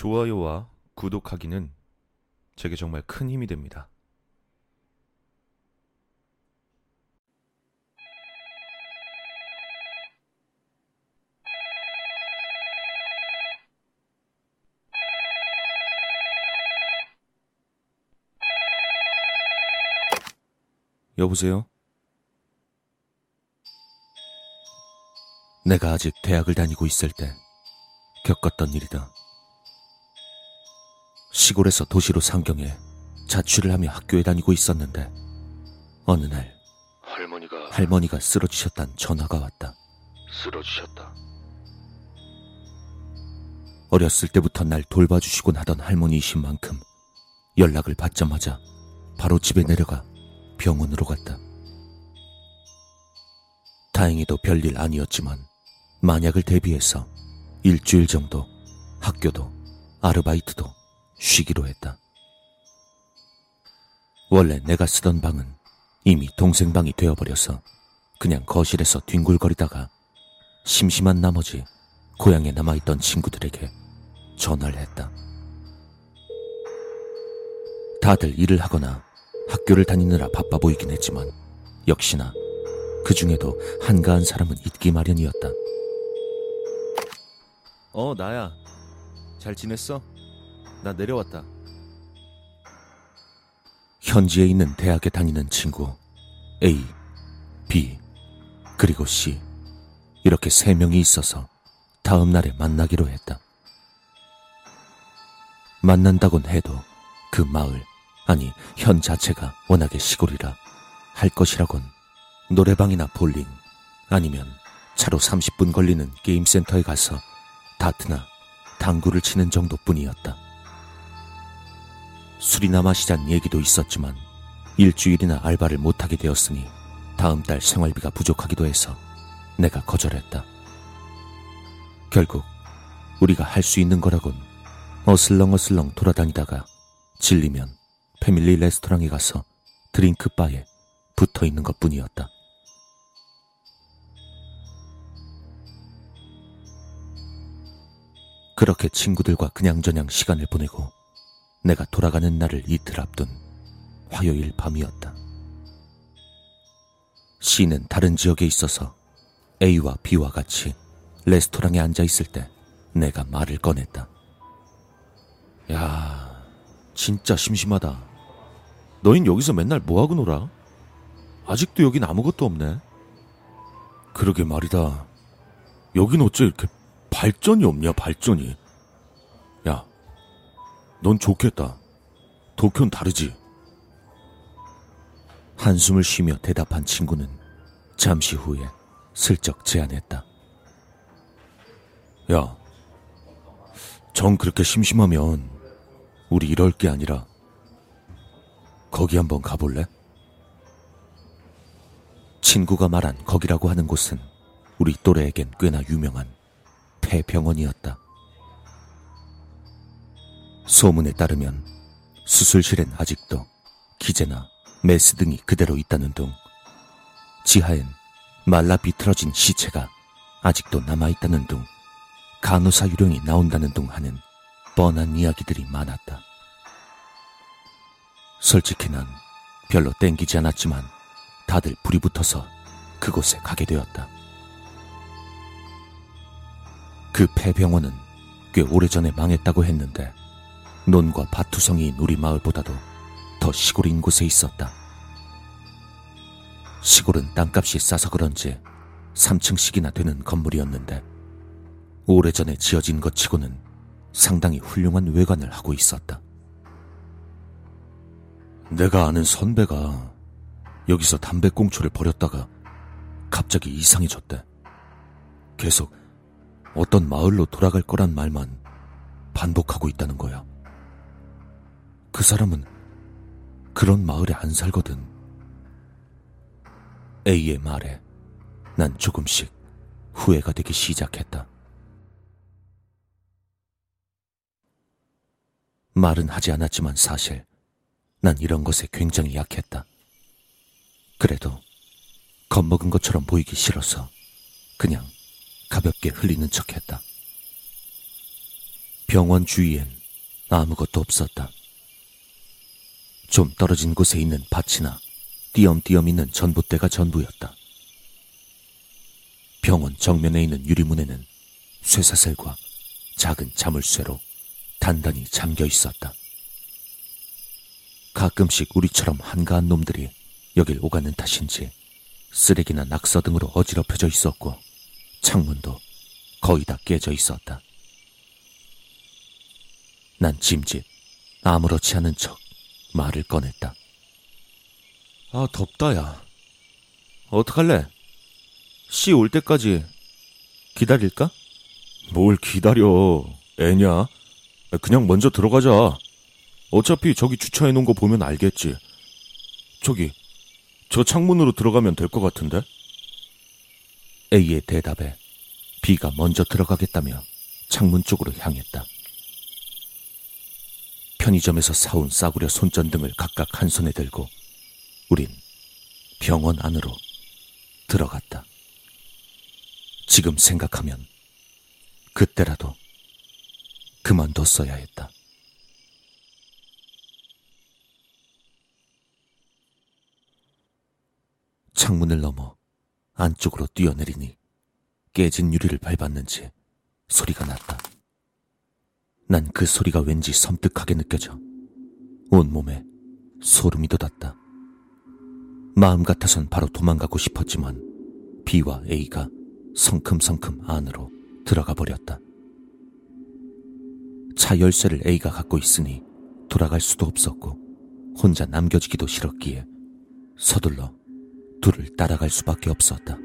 좋아요와 구독하기는 제게 정말 큰 힘이 됩니다. 여보세요? 내가 아직 대학을 다니고 있을 때 겪었던 일이다. 시골에서 도시로 상경해 자취를 하며 학교에 다니고 있었는데 어느 날 할머니가 할머니가 쓰러지셨단 전화가 왔다. 쓰러지셨다. 어렸을 때부터 날 돌봐주시곤 하던 할머니이신 만큼 연락을 받자마자 바로 집에 내려가 병원으로 갔다. 다행히도 별일 아니었지만 만약을 대비해서 일주일 정도 학교도 아르바이트도 쉬기로 했다. 원래 내가 쓰던 방은 이미 동생 방이 되어버려서 그냥 거실에서 뒹굴거리다가 심심한 나머지 고향에 남아있던 친구들에게 전화를 했다. 다들 일을 하거나 학교를 다니느라 바빠 보이긴 했지만 역시나 그 중에도 한가한 사람은 있기 마련이었다. 어, 나야. 잘 지냈어? 나 내려왔다. 현지에 있는 대학에 다니는 친구 A, B, 그리고 C 이렇게 세 명이 있어서 다음 날에 만나기로 했다. 만난다곤 해도 그 마을, 아니 현 자체가 워낙에 시골이라 할 것이라곤 노래방이나 볼링 아니면 차로 30분 걸리는 게임센터에 가서 다트나 당구를 치는 정도뿐이었다. 술이나 마시잔 얘기도 있었지만 일주일이나 알바를 못하게 되었으니 다음 달 생활비가 부족하기도 해서 내가 거절했다. 결국 우리가 할 수 있는 거라곤 어슬렁어슬렁 돌아다니다가 질리면 패밀리 레스토랑에 가서 드링크 바에 붙어 있는 것 뿐이었다. 그렇게 친구들과 그냥저냥 시간을 보내고 내가 돌아가는 날을 이틀 앞둔 화요일 밤이었다. C는 다른 지역에 있어서 A와 B와 같이 레스토랑에 앉아 있을 때 내가 말을 꺼냈다. 야, 진짜 심심하다. 너흰 여기서 맨날 뭐하고 놀아? 아직도 여긴 아무것도 없네. 그러게 말이다. 여긴 어째 이렇게 발전이 없냐, 발전이. 야, 넌 좋겠다. 도쿄는 다르지. 한숨을 쉬며 대답한 친구는 잠시 후에 슬쩍 제안했다. 야, 정 그렇게 심심하면 우리 이럴 게 아니라 거기 한번 가볼래? 친구가 말한 거기라고 하는 곳은 우리 또래에겐 꽤나 유명한 폐병원이었다. 소문에 따르면 수술실엔 아직도 기재나 메스 등이 그대로 있다는 둥, 지하엔 말라 비틀어진 시체가 아직도 남아있다는 둥, 간호사 유령이 나온다는 둥 하는 뻔한 이야기들이 많았다. 솔직히 난 별로 땡기지 않았지만 다들 불이 붙어서 그곳에 가게 되었다. 그 폐병원은 꽤 오래전에 망했다고 했는데 논과 밭투성이인 우리 마을보다도 더 시골인 곳에 있었다. 시골은 땅값이 싸서 그런지 3층씩이나 되는 건물이었는데 오래전에 지어진 것 치고는 상당히 훌륭한 외관을 하고 있었다. 내가 아는 선배가 여기서 담배꽁초를 버렸다가 갑자기 이상해졌대. 계속 어떤 마을로 돌아갈 거란 말만 반복하고 있다는 거야. 그 사람은 그런 마을에 안 살거든. A의 말에 난 조금씩 후회가 되기 시작했다. 말은 하지 않았지만 사실 난 이런 것에 굉장히 약했다. 그래도 겁먹은 것처럼 보이기 싫어서 그냥 가볍게 흘리는 척 했다. 병원 주위엔 아무것도 없었다. 좀 떨어진 곳에 있는 밭이나 띄엄띄엄 있는 전봇대가 전부였다. 병원 정면에 있는 유리문에는 쇠사슬과 작은 자물쇠로 단단히 잠겨 있었다. 가끔씩 우리처럼 한가한 놈들이 여길 오가는 탓인지 쓰레기나 낙서 등으로 어지럽혀져 있었고 창문도 거의 다 깨져 있었다. 난 짐짓 아무렇지 않은 척 말을 꺼냈다. 아 덥다 야. 어떡할래? 씨 올 때까지 기다릴까? 뭘 기다려. 애냐? 그냥 먼저 들어가자. 어차피 저기 주차해 놓은 거 보면 알겠지. 저기, 저 창문으로 들어가면 될 것 같은데? A의 대답에 B가 먼저 들어가겠다며 창문 쪽으로 향했다. 편의점에서 사온 싸구려 손전등을 각각 한 손에 들고 우린 병원 안으로 들어갔다. 지금 생각하면 그때라도 그만뒀어야 했다. 창문을 넘어 안쪽으로 뛰어내리니 깨진 유리를 밟았는지 소리가 났다. 난 그 소리가 왠지 섬뜩하게 느껴져 온몸에 소름이 돋았다. 마음 같아선 바로 도망가고 싶었지만 B와 A가 성큼성큼 안으로 들어가 버렸다. 차 열쇠를 A가 갖고 있으니 돌아갈 수도 없었고 혼자 남겨지기도 싫었기에 서둘러 둘을 따라갈 수밖에 없었다.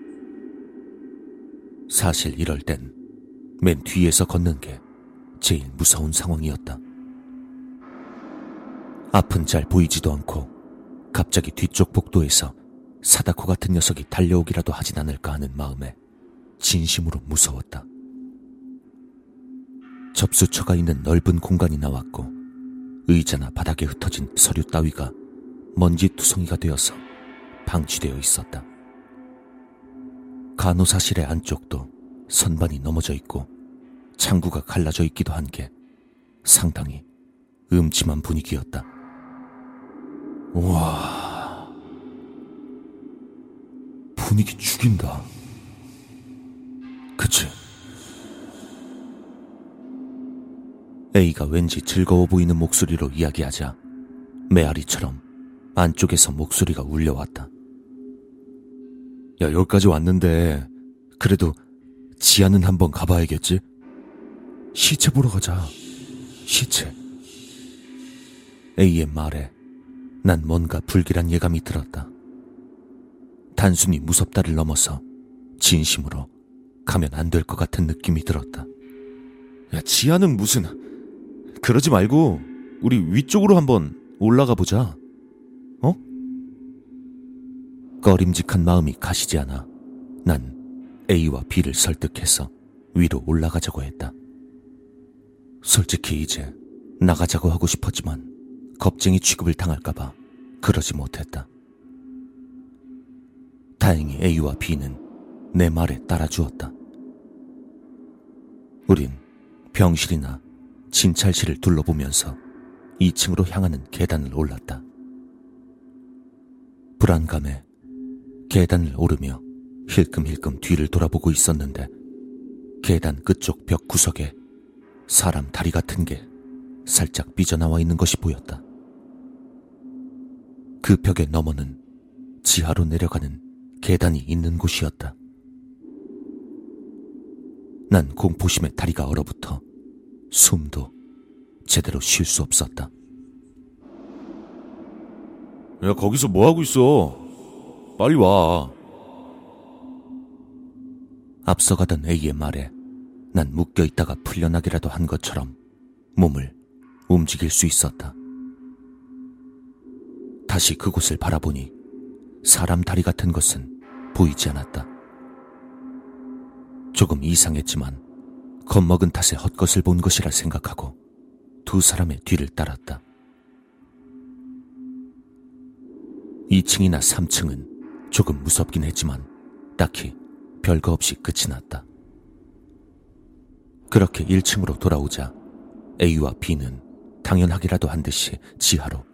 사실 이럴 땐 맨 뒤에서 걷는 게 제일 무서운 상황이었다. 앞은 잘 보이지도 않고 갑자기 뒤쪽 복도에서 사다코 같은 녀석이 달려오기라도 하진 않을까 하는 마음에 진심으로 무서웠다. 접수처가 있는 넓은 공간이 나왔고 의자나 바닥에 흩어진 서류 따위가 먼지 투성이가 되어서 방치되어 있었다. 간호사실의 안쪽도 선반이 넘어져 있고 창구가 갈라져 있기도 한 게 상당히 음침한 분위기였다. 우와. 분위기 죽인다. 그치? A가 왠지 즐거워 보이는 목소리로 이야기하자 메아리처럼 안쪽에서 목소리가 울려왔다. 야, 여기까지 왔는데, 그래도 지하는 한번 가봐야겠지? 시체 보러 가자. 시체. A의 말에 난 뭔가 불길한 예감이 들었다. 단순히 무섭다를 넘어서 진심으로 가면 안 될 것 같은 느낌이 들었다. 야, 지하는 무슨, 그러지 말고, 우리 위쪽으로 한번 올라가 보자. 어? 꺼림직한 마음이 가시지 않아 난 A와 B를 설득해서 위로 올라가자고 했다. 솔직히 이제 나가자고 하고 싶었지만 겁쟁이 취급을 당할까봐 그러지 못했다. 다행히 A와 B는 내 말에 따라주었다. 우린 병실이나 진찰실을 둘러보면서 2층으로 향하는 계단을 올랐다. 불안감에 계단을 오르며 힐끔힐끔 뒤를 돌아보고 있었는데 계단 끝쪽 벽 구석에 사람 다리 같은 게 살짝 삐져나와 있는 것이 보였다. 그 벽의 너머는 지하로 내려가는 계단이 있는 곳이었다. 난 공포심에 다리가 얼어붙어 숨도 제대로 쉴 수 없었다. 야, 거기서 뭐 하고 있어? 빨리 와. 앞서가던 A의 말에 난 묶여 있다가 풀려나기라도 한 것처럼 몸을 움직일 수 있었다. 다시 그곳을 바라보니 사람 다리 같은 것은 보이지 않았다. 조금 이상했지만 겁먹은 탓에 헛것을 본 것이라 생각하고 두 사람의 뒤를 따랐다. 2층이나 3층은 조금 무섭긴 했지만 딱히 별거 없이 끝이 났다. 그렇게 1층으로 돌아오자 A와 B는 당연하기라도 한 듯이 지하로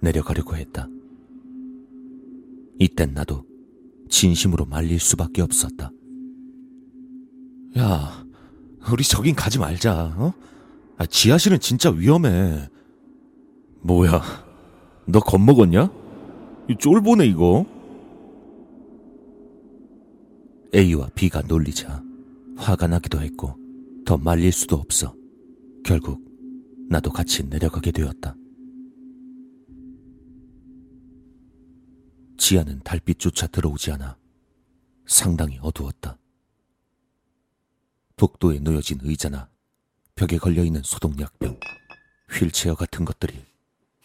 내려가려고 했다. 이땐 나도 진심으로 말릴 수밖에 없었다. 야, 우리 저긴 가지 말자, 어? 아, 지하실은 진짜 위험해. 뭐야, 너 겁먹었냐? 이 쫄보네, 이거. A와 B가 놀리자 화가 나기도 했고 더 말릴 수도 없어. 결국 나도 같이 내려가게 되었다. 지하는 달빛조차 들어오지 않아 상당히 어두웠다. 복도에 놓여진 의자나 벽에 걸려있는 소독약병, 휠체어 같은 것들이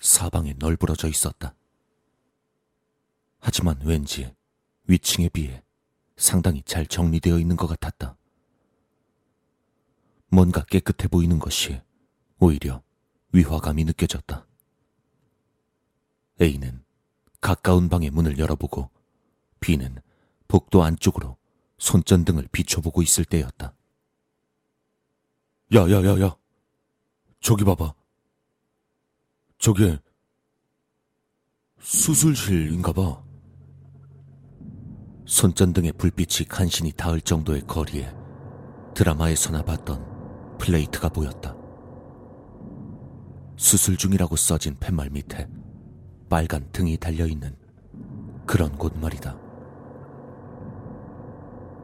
사방에 널브러져 있었다. 하지만 왠지 위층에 비해 상당히 잘 정리되어 있는 것 같았다. 뭔가 깨끗해 보이는 것이 오히려 위화감이 느껴졌다. A는 가까운 방의 문을 열어보고 B는 복도 안쪽으로 손전등을 비춰보고 있을 때였다. 야, 야, 야, 야. 저기 봐봐. 저게 수술실인가 봐. 손전등의 불빛이 간신히 닿을 정도의 거리에 드라마에서나 봤던 플레이트가 보였다. 수술 중이라고 써진 팻말 밑에 빨간 등이 달려있는 그런 곳 말이다.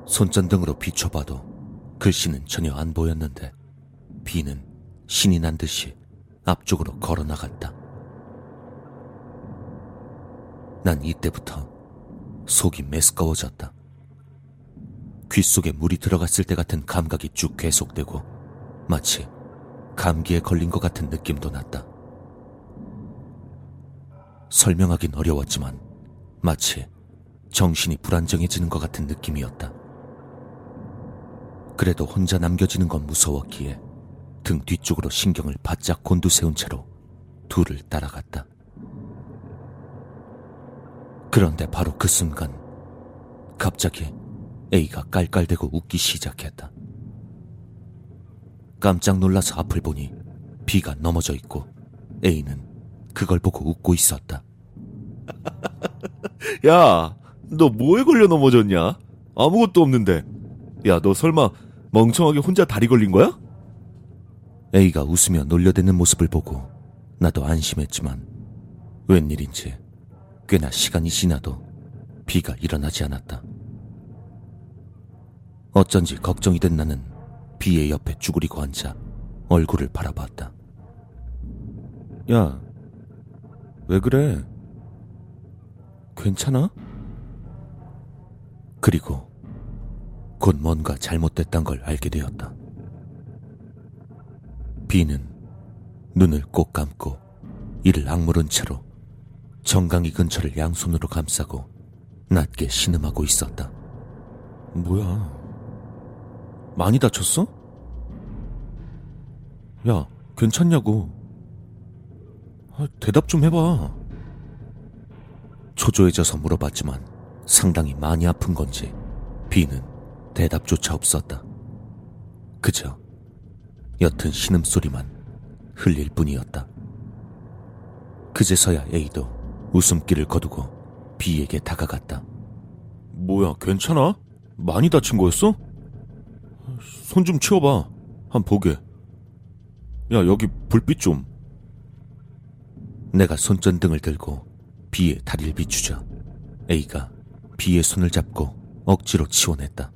손전등으로 비춰봐도 글씨는 전혀 안 보였는데 비는 신이 난 듯이 앞쪽으로 걸어 나갔다. 난 이때부터 속이 메스꺼워졌다. 귓속에 물이 들어갔을 때 같은 감각이 쭉 계속되고 마치 감기에 걸린 것 같은 느낌도 났다. 설명하긴 어려웠지만 마치 정신이 불안정해지는 것 같은 느낌이었다. 그래도 혼자 남겨지는 건 무서웠기에 등 뒤쪽으로 신경을 바짝 곤두세운 채로 둘을 따라갔다. 그런데 바로 그 순간 갑자기 A가 깔깔대고 웃기 시작했다. 깜짝 놀라서 앞을 보니 B가 넘어져 있고 A는 그걸 보고 웃고 있었다. 야, 너 뭐에 걸려 넘어졌냐? 아무것도 없는데. 야, 너 설마 멍청하게 혼자 다리 걸린 거야? A가 웃으며 놀려대는 모습을 보고 나도 안심했지만 웬일인지 꽤나 시간이 지나도 비가 일어나지 않았다. 어쩐지 걱정이 된 나는 비의 옆에 쭈그리고 앉아 얼굴을 바라봤다. 야, 왜 그래? 괜찮아? 그리고 곧 뭔가 잘못됐단 걸 알게 되었다. 비는 눈을 꼭 감고 이를 악물은 채로 정강이 근처를 양손으로 감싸고 낮게 신음하고 있었다. 뭐야? 많이 다쳤어? 야, 괜찮냐고. 아, 대답 좀 해봐. 초조해져서 물어봤지만 상당히 많이 아픈 건지 비는 대답조차 없었다. 그저 옅은 신음소리만 흘릴 뿐이었다. 그제서야 A도 웃음기를 거두고 B에게 다가갔다. 뭐야, 괜찮아? 많이 다친 거였어? 손 좀 치워봐. 한 보게. 야, 여기 불빛 좀. 내가 손전등을 들고 B의 다리를 비추자 A가 B의 손을 잡고 억지로 치워냈다.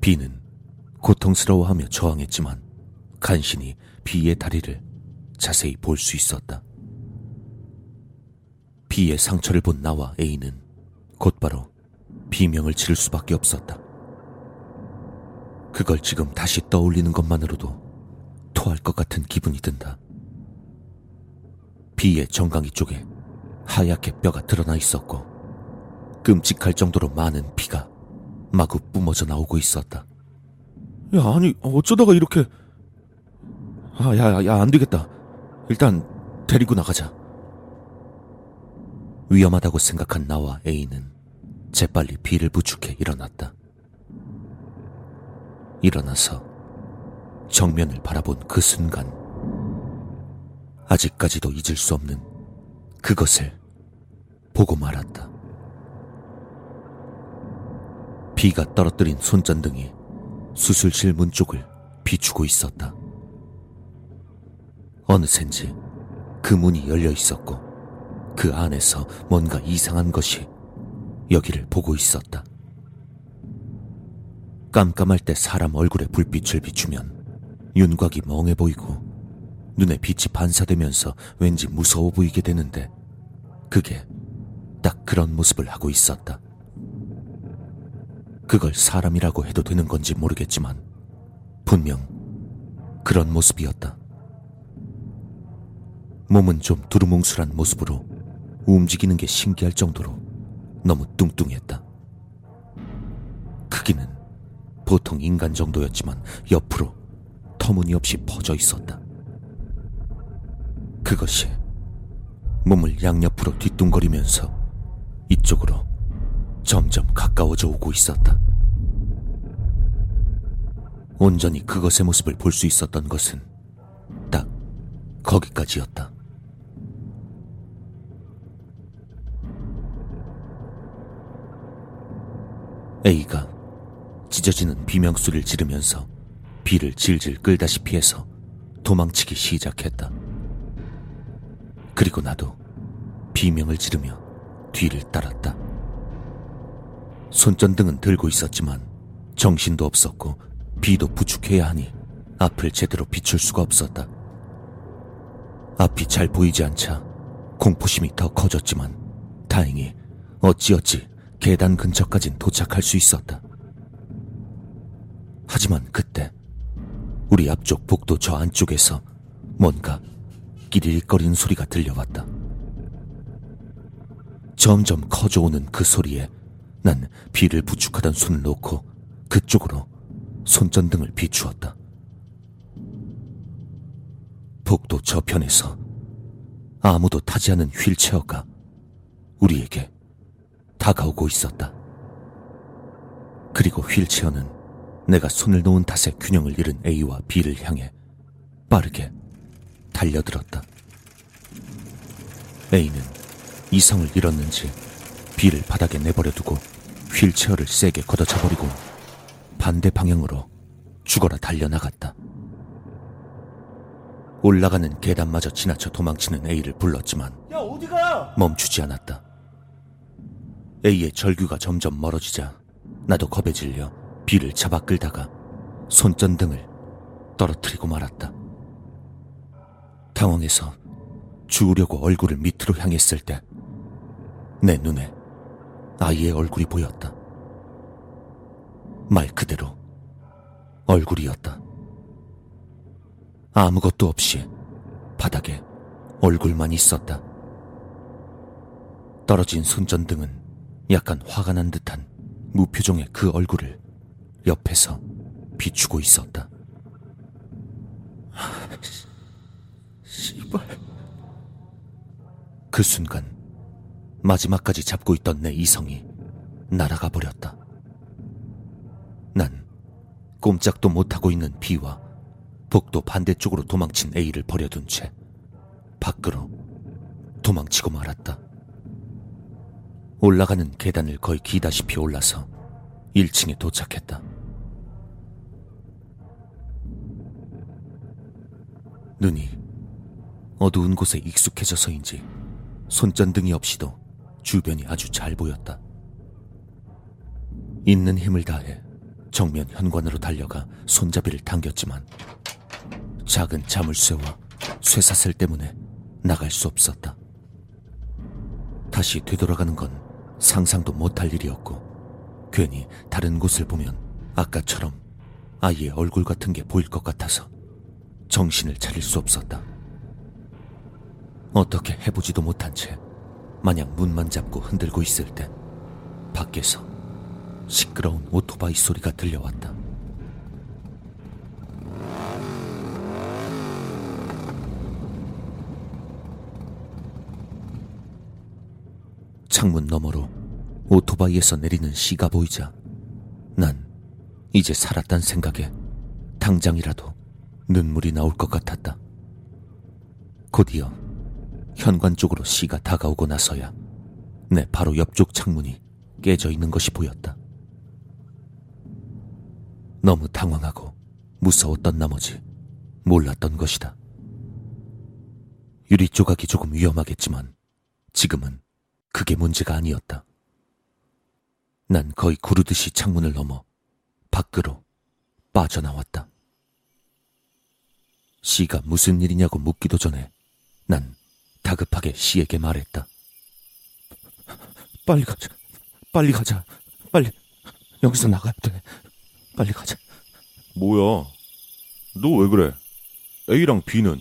B는 고통스러워하며 저항했지만 간신히 B의 다리를 자세히 볼 수 있었다. B의 상처를 본 나와 A는 곧바로 비명을 지를 수밖에 없었다. 그걸 지금 다시 떠올리는 것만으로도 토할 것 같은 기분이 든다. B의 정강이 쪽에 하얗게 뼈가 드러나 있었고 끔찍할 정도로 많은 피가 마구 뿜어져 나오고 있었다. 야, 아니, 어쩌다가 이렇게. 아, 야, 야, 야, 안 되겠다. 일단, 데리고 나가자. 위험하다고 생각한 나와 A는 재빨리 B를 부축해 일어났다. 일어나서 정면을 바라본 그 순간 아직까지도 잊을 수 없는 그것을 보고 말았다. 비가 떨어뜨린 손전등이 수술실 문 쪽을 비추고 있었다. 어느샌지 그 문이 열려 있었고 그 안에서 뭔가 이상한 것이 여기를 보고 있었다. 깜깜할 때 사람 얼굴에 불빛을 비추면 윤곽이 멍해 보이고 눈에 빛이 반사되면서 왠지 무서워 보이게 되는데 그게 딱 그런 모습을 하고 있었다. 그걸 사람이라고 해도 되는 건지 모르겠지만 분명 그런 모습이었다. 몸은 좀 두루뭉술한 모습으로 움직이는 게 신기할 정도로 너무 뚱뚱했다. 보통 인간 정도였지만 옆으로 터무니없이 퍼져 있었다. 그것이 몸을 양옆으로 뒤뚱거리면서 이쪽으로 점점 가까워져 오고 있었다. 온전히 그것의 모습을 볼 수 있었던 것은 딱 거기까지였다. A가 찢어지는 비명소리를 지르면서 비를 질질 끌다시피 해서 도망치기 시작했다. 그리고 나도 비명을 지르며 뒤를 따랐다. 손전등은 들고 있었지만 정신도 없었고 비도 부축해야 하니 앞을 제대로 비출 수가 없었다. 앞이 잘 보이지 않자 공포심이 더 커졌지만 다행히 어찌어찌 계단 근처까진 도착할 수 있었다. 하지만 그때 우리 앞쪽 복도 저 안쪽에서 뭔가 끼리거리는 소리가 들려왔다. 점점 커져오는 그 소리에 난 비를 부축하던 손을 놓고 그쪽으로 손전등을 비추었다. 복도 저편에서 아무도 타지 않은 휠체어가 우리에게 다가오고 있었다. 그리고 휠체어는 내가 손을 놓은 탓에 균형을 잃은 A와 B를 향해 빠르게 달려들었다. A는 이성을 잃었는지 B를 바닥에 내버려 두고 휠체어를 세게 걷어차버리고 반대 방향으로 죽어라 달려나갔다. 올라가는 계단마저 지나쳐 도망치는 A를 불렀지만 야? 멈추지 않았다. A의 절규가 점점 멀어지자 나도 겁에 질려 B를 잡아 끌다가 손전등을 떨어뜨리고 말았다. 당황해서 주우려고 얼굴을 밑으로 향했을 때 내 눈에 아이의 얼굴이 보였다. 말 그대로 얼굴이었다. 아무것도 없이 바닥에 얼굴만 있었다. 떨어진 손전등은 약간 화가 난 듯한 무표정의 그 얼굴을 옆에서 비추고 있었다. 씨발. 그 순간 마지막까지 잡고 있던 내 이성이 날아가 버렸다. 난 꼼짝도 못하고 있는 B와 복도 반대쪽으로 도망친 A를 버려둔 채 밖으로 도망치고 말았다. 올라가는 계단을 거의 기다시피 올라서 1층에 도착했다. 눈이 어두운 곳에 익숙해져서인지 손전등이 없이도 주변이 아주 잘 보였다. 있는 힘을 다해 정면 현관으로 달려가 손잡이를 당겼지만 작은 자물쇠와 쇠사슬 때문에 나갈 수 없었다. 다시 되돌아가는 건 상상도 못할 일이었고 괜히 다른 곳을 보면 아까처럼 아이의 얼굴 같은 게 보일 것 같아서 정신을 차릴 수 없었다. 어떻게 해보지도 못한 채 마냥 문만 잡고 흔들고 있을 때 밖에서 시끄러운 오토바이 소리가 들려왔다. 창문 너머로 오토바이에서 내리는 씨가 보이자 난 이제 살았단 생각에 당장이라도 눈물이 나올 것 같았다. 곧이어 현관 쪽으로 씨가 다가오고 나서야 내 바로 옆쪽 창문이 깨져 있는 것이 보였다. 너무 당황하고 무서웠던 나머지 몰랐던 것이다. 유리 조각이 조금 위험하겠지만 지금은 그게 문제가 아니었다. 난 거의 구르듯이 창문을 넘어 밖으로 빠져나왔다. 씨가 무슨 일이냐고 묻기도 전에 난 다급하게 씨에게 말했다. 빨리 가자. 빨리 가자. 빨리. 여기서 나가야 돼. 빨리 가자. 뭐야? 너 왜 그래? A랑 B는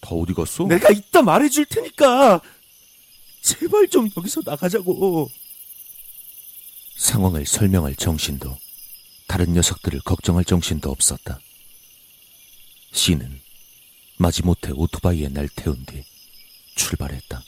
다 어디 갔어? 내가 이따 말해줄 테니까. 제발 좀 여기서 나가자고. 상황을 설명할 정신도 다른 녀석들을 걱정할 정신도 없었다. 씨는 마지못해 오토바이에 날 태운 뒤 출발했다.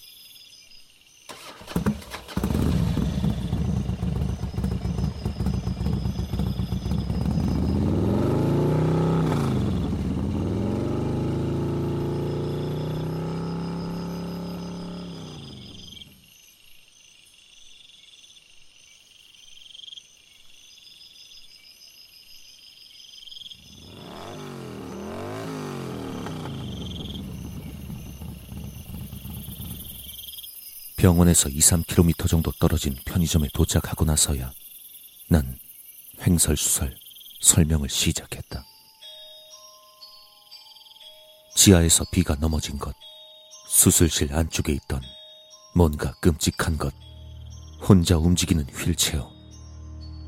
병원에서 2, 3km 정도 떨어진 편의점에 도착하고 나서야 난 횡설수설 설명을 시작했다. 지하에서 비가 넘어진 것, 수술실 안쪽에 있던 뭔가 끔찍한 것, 혼자 움직이는 휠체어,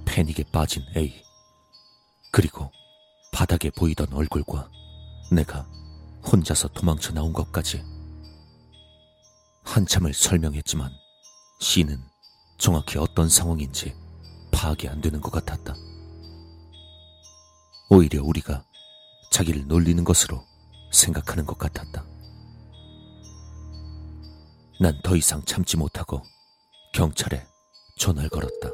패닉에 빠진 A, 그리고 바닥에 보이던 얼굴과 내가 혼자서 도망쳐 나온 것까지 한참을 설명했지만 C는 정확히 어떤 상황인지 파악이 안 되는 것 같았다. 오히려 우리가 자기를 놀리는 것으로 생각하는 것 같았다. 난 더 이상 참지 못하고 경찰에 전화를 걸었다.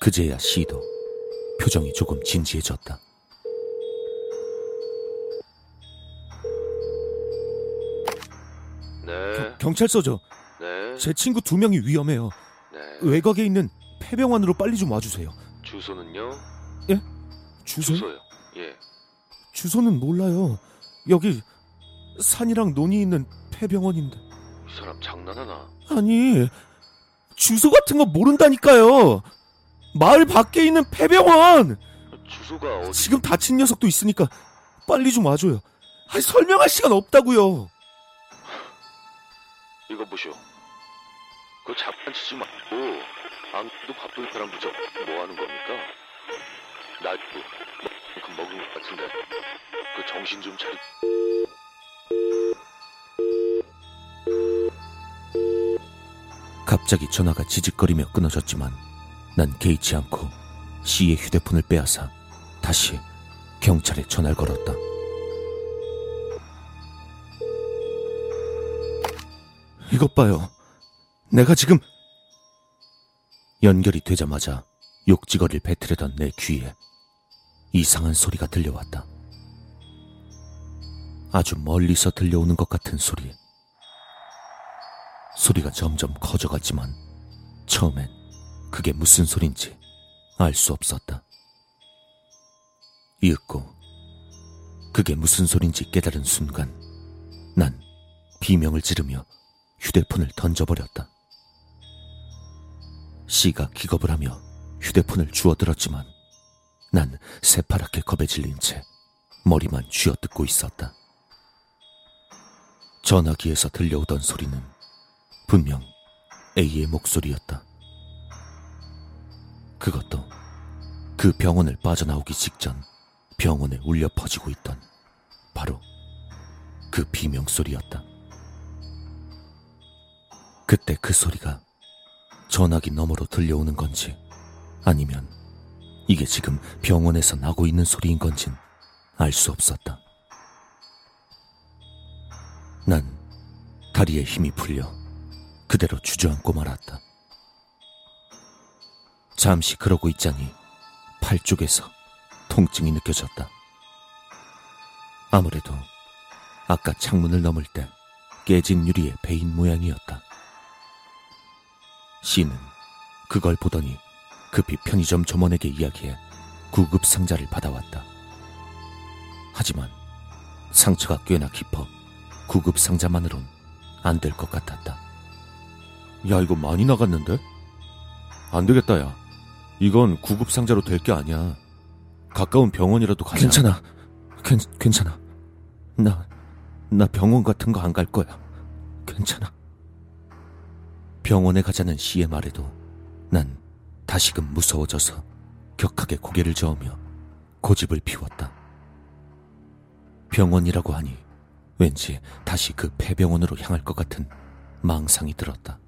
그제야 C도 표정이 조금 진지해졌다. 경찰서죠. 네, 제 친구 두 명이 위험해요. 네. 외곽에 있는 폐병원으로 빨리 좀 와주세요. 주소는요? 주소? 주소요. 예. 주소는 몰라요. 여기 산이랑 논이 있는 폐병원인데. 이 사람 장난하나? 아니, 주소 같은 거 모른다니까요. 마을 밖에 있는 폐병원. 주소가 어디? 지금 다친 녀석도 있으니까 빨리 좀 와줘요. 아니, 설명할 시간 없다고요. 이거 보시오. 그거 장난치지 말고 안 그래도 바쁜 사람도 저뭐 하는 겁니까? 나도 만큼 먹은 것 같은데 그 정신 좀 차리. 갑자기 전화가 지직거리며 끊어졌지만 난 개의치 않고 C의 휴대폰을 빼앗아 다시 경찰에 전화를 걸었다. 이것 봐요. 내가 지금 연결이 되자마자 욕지거리를 배틀하던 내 귀에 이상한 소리가 들려왔다. 아주 멀리서 들려오는 것 같은 소리. 소리가 점점 커져갔지만 처음엔 그게 무슨 소린지 알 수 없었다. 이윽고 그게 무슨 소린지 깨달은 순간 난 비명을 지르며 휴대폰을 던져버렸다. 씨가 기겁을 하며 휴대폰을 주워들었지만 난 새파랗게 겁에 질린 채 머리만 쥐어뜯고 있었다. 전화기에서 들려오던 소리는 분명 A의 목소리였다. 그것도 그 병원을 빠져나오기 직전 병원에 울려 퍼지고 있던 바로 그 비명 소리였다. 그때 그 소리가 전화기 너머로 들려오는 건지 아니면 이게 지금 병원에서 나고 있는 소리인 건진 알 수 없었다. 난 다리에 힘이 풀려 그대로 주저앉고 말았다. 잠시 그러고 있자니 팔 쪽에서 통증이 느껴졌다. 아무래도 아까 창문을 넘을 때 깨진 유리의 베인 모양이었다. 씨는 그걸 보더니 급히 편의점 점원에게 이야기해 구급 상자를 받아왔다. 하지만 상처가 꽤나 깊어 구급 상자만으론 안 될 것 같았다. 야, 이거 많이 나갔는데? 안 되겠다, 야. 이건 구급 상자로 될 게 아니야. 가까운 병원이라도 가자. 괜찮아. 괜, 괜찮아. 나, 나 병원 같은 거 안 갈 거야. 괜찮아. 병원에 가자는 씨의 말에도 난 다시금 무서워져서 격하게 고개를 저으며 고집을 피웠다. 병원이라고 하니 왠지 다시 그 폐병원으로 향할 것 같은 망상이 들었다.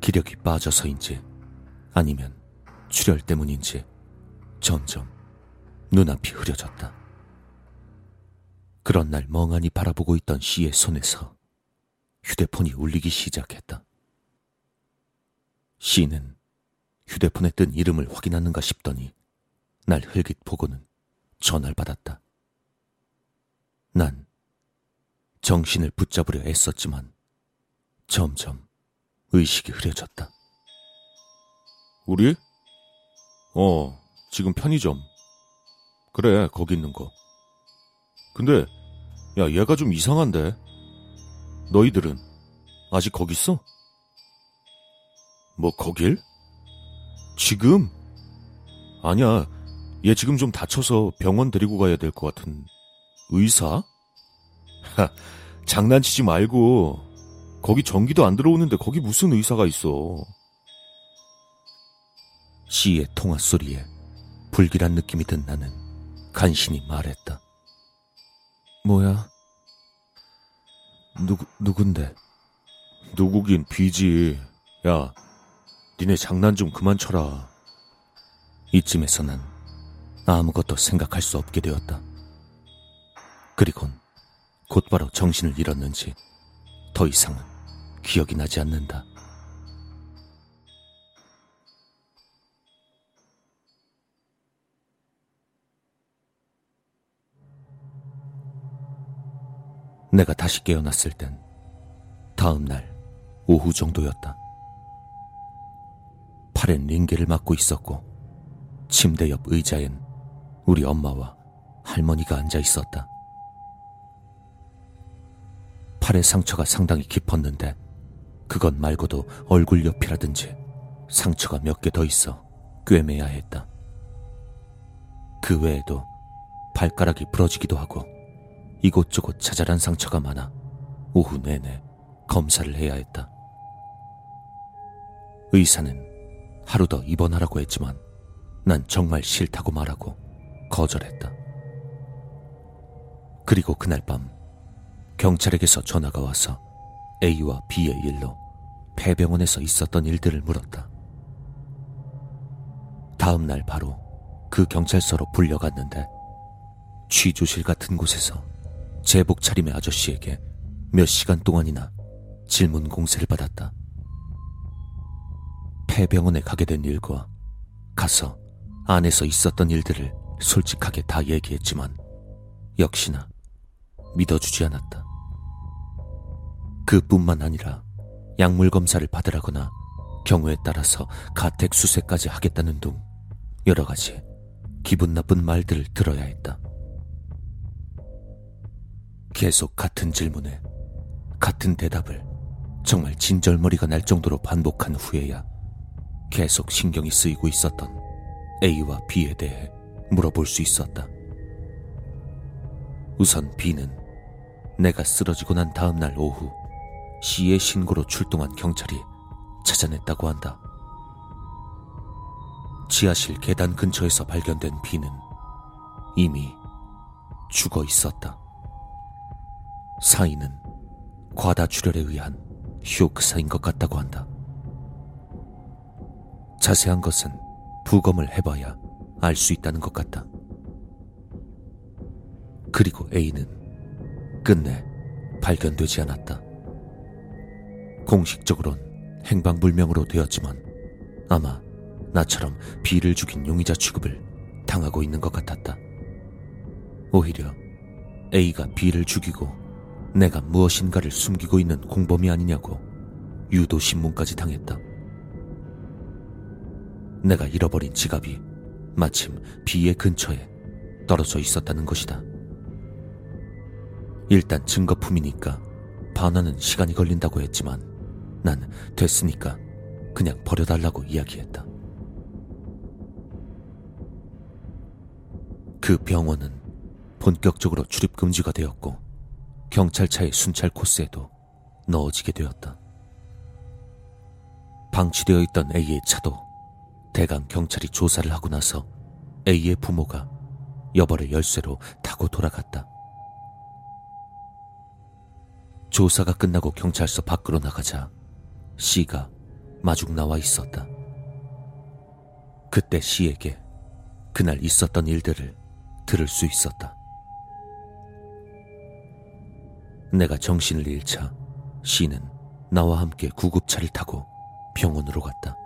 기력이 빠져서인지 아니면 출혈 때문인지 점점 눈앞이 흐려졌다. 그런 날 멍하니 바라보고 있던 씨의 손에서 휴대폰이 울리기 시작했다. 씨는 휴대폰에 뜬 이름을 확인하는가 싶더니 날 흘깃 보고는 전화를 받았다. 난 정신을 붙잡으려 애썼지만 점점 의식이 흐려졌다. 우리? 어, 지금 편의점. 그래, 거기 있는 거. 근데, 야, 얘가 좀 이상한데. 너희들은 아직 거기 있어? 뭐, 거길? 지금? 아니야, 얘 지금 좀 다쳐서 병원 데리고 가야 될 것 같은 의사? 하, 장난치지 말고 거기 전기도 안 들어오는데 거기 무슨 의사가 있어? 씨의 통화 소리에 불길한 느낌이 든 나는 간신히 말했다. 뭐야? 누구, 누군데? 누구긴 비지. 야, 니네 장난 좀 그만 쳐라. 이쯤에서 난 아무것도 생각할 수 없게 되었다. 그리곤 곧바로 정신을 잃었는지 더 이상은 기억이 나지 않는다. 내가 다시 깨어났을 땐 다음 날 오후 정도였다. 팔엔 링게를 맞고 있었고 침대 옆 의자엔 우리 엄마와 할머니가 앉아 있었다. 팔의 상처가 상당히 깊었는데 그것 말고도 얼굴 옆이라든지 상처가 몇 개 더 있어 꿰매야 했다. 그 외에도 발가락이 부러지기도 하고 이곳저곳 자잘한 상처가 많아 오후 내내 검사를 해야 했다. 의사는 하루 더 입원하라고 했지만 난 정말 싫다고 말하고 거절했다. 그리고 그날 밤 경찰에게서 전화가 와서 A와 B의 일로 폐병원에서 있었던 일들을 물었다. 다음 날 바로 그 경찰서로 불려갔는데 취조실 같은 곳에서 제복 차림의 아저씨에게 몇 시간 동안이나 질문 공세를 받았다. 폐병원에 가게 된 일과 가서 안에서 있었던 일들을 솔직하게 다 얘기했지만 역시나 믿어주지 않았다. 그뿐만 아니라 약물 검사를 받으라거나 경우에 따라서 가택 수색까지 하겠다는 등 여러 가지 기분 나쁜 말들을 들어야 했다. 계속 같은 질문에 같은 대답을 정말 진절머리가 날 정도로 반복한 후에야 계속 신경이 쓰이고 있었던 A와 B에 대해 물어볼 수 있었다. 우선 B는 내가 쓰러지고 난 다음 날 오후 C의 신고로 출동한 경찰이 찾아냈다고 한다. 지하실 계단 근처에서 발견된 B는 이미 죽어 있었다. 사인은 과다 출혈에 의한 쇼크사인 것 같다고 한다. 자세한 것은 부검을 해봐야 알 수 있다는 것 같다. 그리고 A는 끝내 발견되지 않았다. 공식적으론 행방불명으로 되었지만 아마 나처럼 B를 죽인 용의자 취급을 당하고 있는 것 같았다. 오히려 A가 B를 죽이고 내가 무엇인가를 숨기고 있는 공범이 아니냐고 유도 신문까지 당했다. 내가 잃어버린 지갑이 마침 B의 근처에 떨어져 있었다는 것이다. 일단 증거품이니까 반환은 시간이 걸린다고 했지만 난 됐으니까 그냥 버려달라고 이야기했다. 그 병원은 본격적으로 출입 금지가 되었고 경찰차의 순찰 코스에도 넣어지게 되었다. 방치되어 있던 A의 차도 대강 경찰이 조사를 하고 나서 A의 부모가 여벌의 열쇠로 타고 돌아갔다. 조사가 끝나고 경찰서 밖으로 나가자 C가 마중 나와 있었다. 그때 C에게 그날 있었던 일들을 들을 수 있었다. 내가 정신을 잃자 C는 나와 함께 구급차를 타고 병원으로 갔다.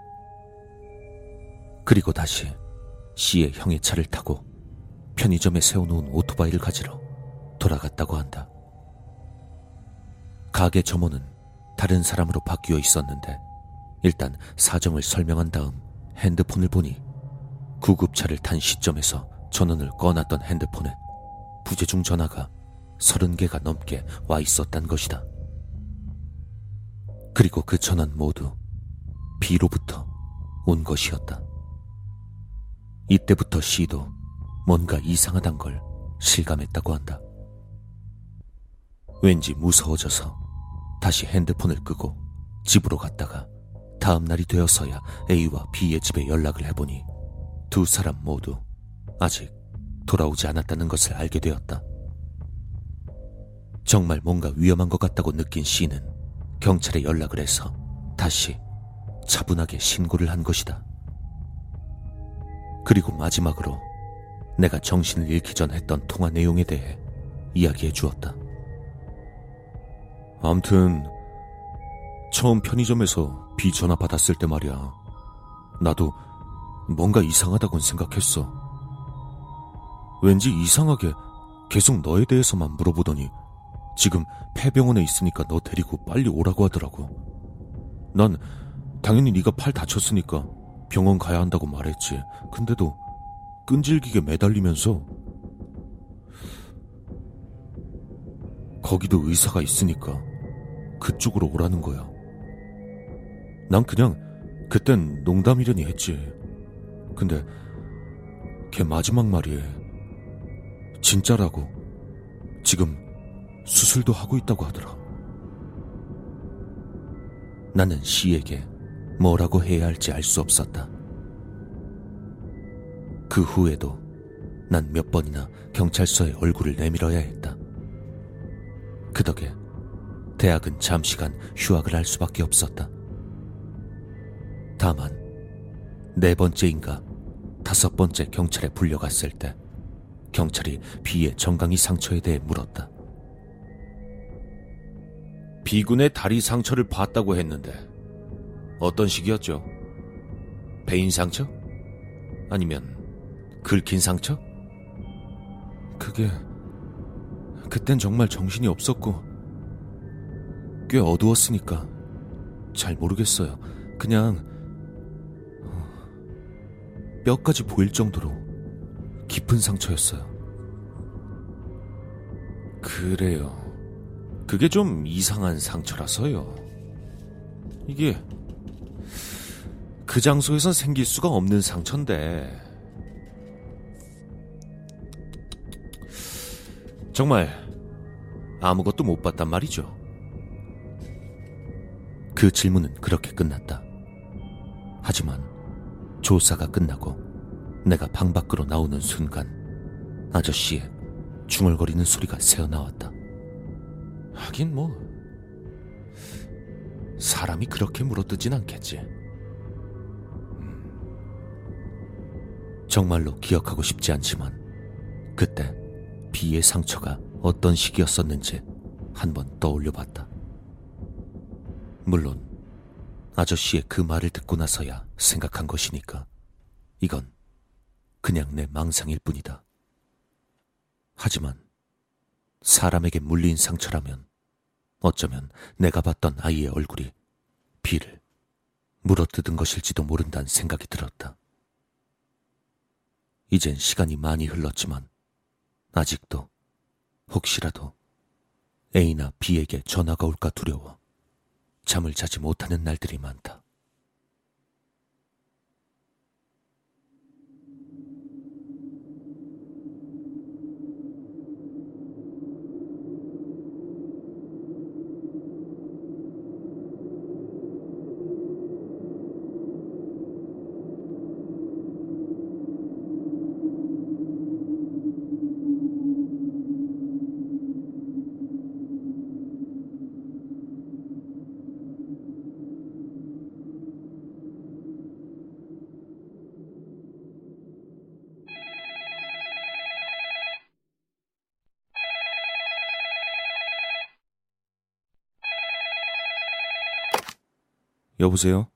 그리고 다시 C의 형의 차를 타고 편의점에 세워놓은 오토바이를 가지러 돌아갔다고 한다. 가게 점원은 다른 사람으로 바뀌어 있었는데 일단 사정을 설명한 다음 핸드폰을 보니 구급차를 탄 시점에서 전원을 꺼놨던 핸드폰에 부재중 전화가 30개가 넘게 와 있었단 것이다. 그리고 그 전원 모두 B로부터 온 것이었다. 이때부터 C도 뭔가 이상하단 걸 실감했다고 한다. 왠지 무서워져서 다시 핸드폰을 끄고 집으로 갔다가 다음 날이 되어서야 A와 B의 집에 연락을 해보니 두 사람 모두 아직 돌아오지 않았다는 것을 알게 되었다. 정말 뭔가 위험한 것 같다고 느낀 C는 경찰에 연락을 해서 다시 차분하게 신고를 한 것이다. 그리고 마지막으로 내가 정신을 잃기 전 했던 통화 내용에 대해 이야기해 주었다. 암튼 처음 편의점에서 비 전화 받았을 때 말이야. 나도 뭔가 이상하다곤 생각했어. 왠지 이상하게 계속 너에 대해서만 물어보더니 지금 폐병원에 있으니까 너 데리고 빨리 오라고 하더라고. 난 당연히 네가 팔 다쳤으니까 병원 가야 한다고 말했지. 근데도 끈질기게 매달리면서 거기도 의사가 있으니까 그쪽으로 오라는 거야. 난 그냥 그땐 농담이려니 했지. 근데 걔 마지막 말이 진짜라고 지금 수술도 하고 있다고 하더라. 나는 시에게 뭐라고 해야 할지 알 수 없었다. 그 후에도 난 몇 번이나 경찰서에 얼굴을 내밀어야 했다. 그 덕에 대학은 잠시간 휴학을 할 수밖에 없었다. 다만 네 번째인가 다섯 번째 경찰에 불려갔을 때 경찰이 비의 정강이 상처에 대해 물었다. 비군의 다리 상처를 봤다고 했는데 어떤 식이었죠? 배인 상처? 아니면 긁힌 상처? 그게 그땐 정말 정신이 없었고 꽤 어두웠으니까 잘 모르겠어요. 그냥 어, 뼈까지 보일 정도로 깊은 상처였어요. 그래요. 그게 좀 이상한 상처라서요. 이게 그 장소에선 생길 수가 없는 상처인데 정말 아무것도 못 봤단 말이죠. 그 질문은 그렇게 끝났다. 하지만 조사가 끝나고 내가 방 밖으로 나오는 순간 아저씨의 중얼거리는 소리가 새어나왔다. 하긴 뭐 사람이 그렇게 물어뜯진 않겠지. 정말로 기억하고 싶지 않지만 그때 비의 상처가 어떤 시기였었는지 한번 떠올려 봤다. 물론 아저씨의 그 말을 듣고 나서야 생각한 것이니까 이건 그냥 내 망상일 뿐이다. 하지만 사람에게 물린 상처라면 어쩌면 내가 봤던 아이의 얼굴이 비를 물어뜯은 것일지도 모른다는 생각이 들었다. 이젠 시간이 많이 흘렀지만 아직도 혹시라도 A나 B에게 전화가 올까 두려워 잠을 자지 못하는 날들이 많다. 여보세요?